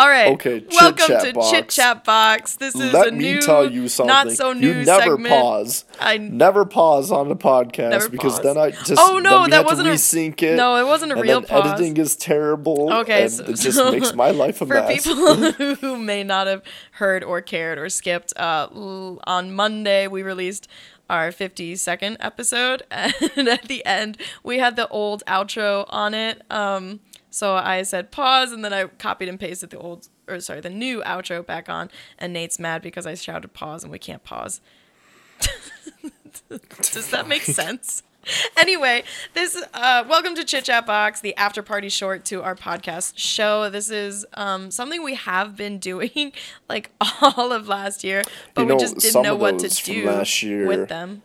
All right. Okay, Welcome to Box. Chit Chat Box. This is Let a me new, tell you something. not so new you never segment. pause. I Never pause on the podcast Never because pause. then I just Oh, no, that wasn't to a- resync it. no, it wasn't a and real then pause. editing is terrible. Okay, and so- it just so makes my life a for mess. people who may not have heard or cared or skipped, uh, on Monday we released our 52nd episode, and at the end we had the old outro on it. Um, so I said pause, and then I copied and pasted the old, or sorry, the new outro back on, and Nate's mad because I shouted pause, and we can't pause. Does that make sense? Anyway, this uh, welcome to Chit Chat Box, the after party short to our podcast show. This is um, something we have been doing like all of last year, but You we just didn't know what to do last year- with them.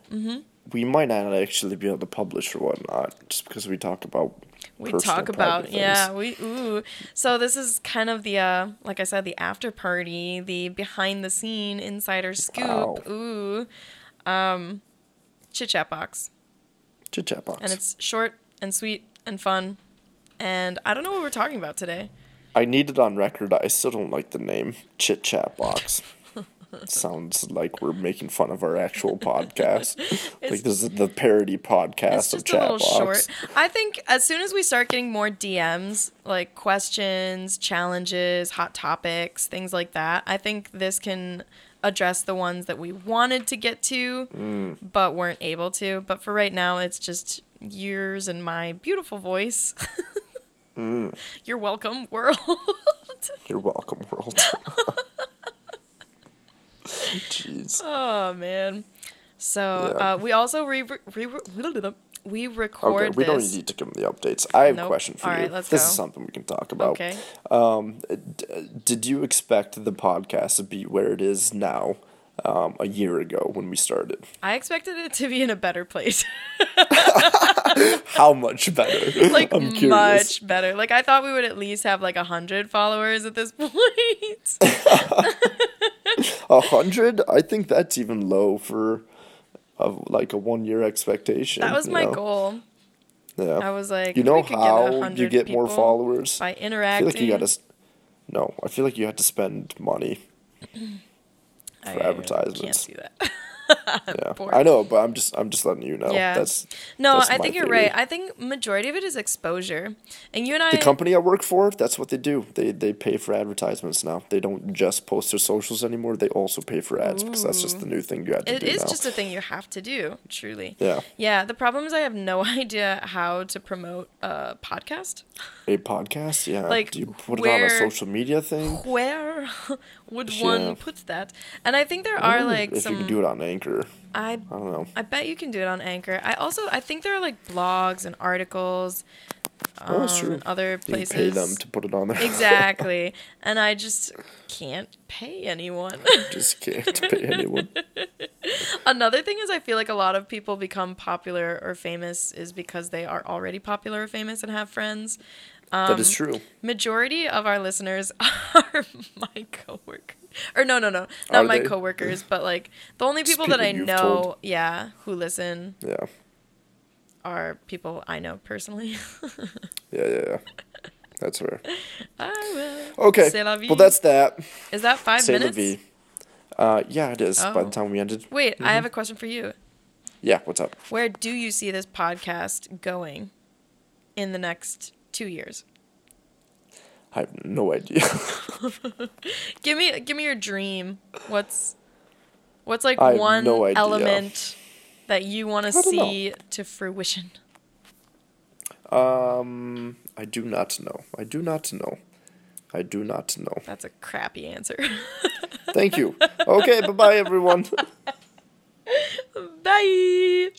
we might not actually be able to publish or whatnot just because we talk about. We talk about yeah, we ooh. So this is kind of the uh, like I said, the after party, the behind the scene insider scoop. Wow. Ooh, um, Chit Chat Box. Chit chat box. and it's short and sweet and fun. And I don't know what we're talking about today. I need it on record. I still don't like the name Chit Chat Box. Sounds like we're making fun of our actual podcast. like this is the parody podcast of just a little Chat. Box. I think as soon as we start getting more DMs, like questions, challenges, hot topics, things like that, I think this can address the ones that we wanted to get to Mm. but weren't able to. But for right now, it's just yours and my beautiful voice. Mm. You're welcome, world. You're welcome, world. Jeez. Oh man. So Yeah. uh, we also re, re, re we record Okay, we this. don't need to give them the updates. I have Nope. a question for All you. right, let's this go. is something we can talk about. Okay. Um, d- did you expect the podcast to be where it is now um, a year ago when we started? I expected it to be in a better place. How much better? like I'm curious. much better. Like I thought we would at least have like a hundred followers at this point. A hundred? I think that's even low for a, like a one year expectation. that was my know? goal. Yeah. I was like, you know how you get more followers? by I feel like you gotta. No, I feel like you have to spend money. I for advertisements. I can't do that. Yeah. I know, but I'm just I'm just letting you know. Yeah. That's No, that's I think you're theory. right. I think majority of it is exposure, and you and I. The company I work for, that's what they do. They they pay for advertisements now. They don't just post their socials anymore. They also pay for ads because that's just the new thing you have to It do is now. just a thing you have to do, truly. Yeah. Yeah. The problem is I have no idea how to promote a podcast. a podcast, yeah. Like, do you put it on a where- social media thing? Where would Yeah. one put that? And I think there I are like if some. you can do it on Anchor. I I don't know. I bet you can do it on Anchor. I also I think there are like blogs and articles. Oh, that's um, true. and Other You places. can pay them to put it on there. exactly, and I just can't pay anyone. just can't pay anyone. Another thing is I feel like a lot of people become popular or famous is because they are already popular or famous and have friends. That is Um, true. Majority of our listeners are my coworkers. Or no, no, no, not Are my they? coworkers, but like the only people that I know, told. yeah, who listen Yeah. are people I know personally. Yeah, yeah, yeah. That's fair. I will. Okay. C'est la vie. Well, that's that. Is that five C'est minutes? Uh, yeah, it is. By Oh. the time we ended. Wait, Mm-hmm. I have a question for you. Yeah, what's up? Where do you see this podcast going in the next two years? I have no idea. Give me give me your dream. What's what's like one no element that you want to don't know. see to fruition? um, I do not know. I do not know. I do not know. That's a crappy answer. Thank you. Okay, bye bye, everyone. Bye.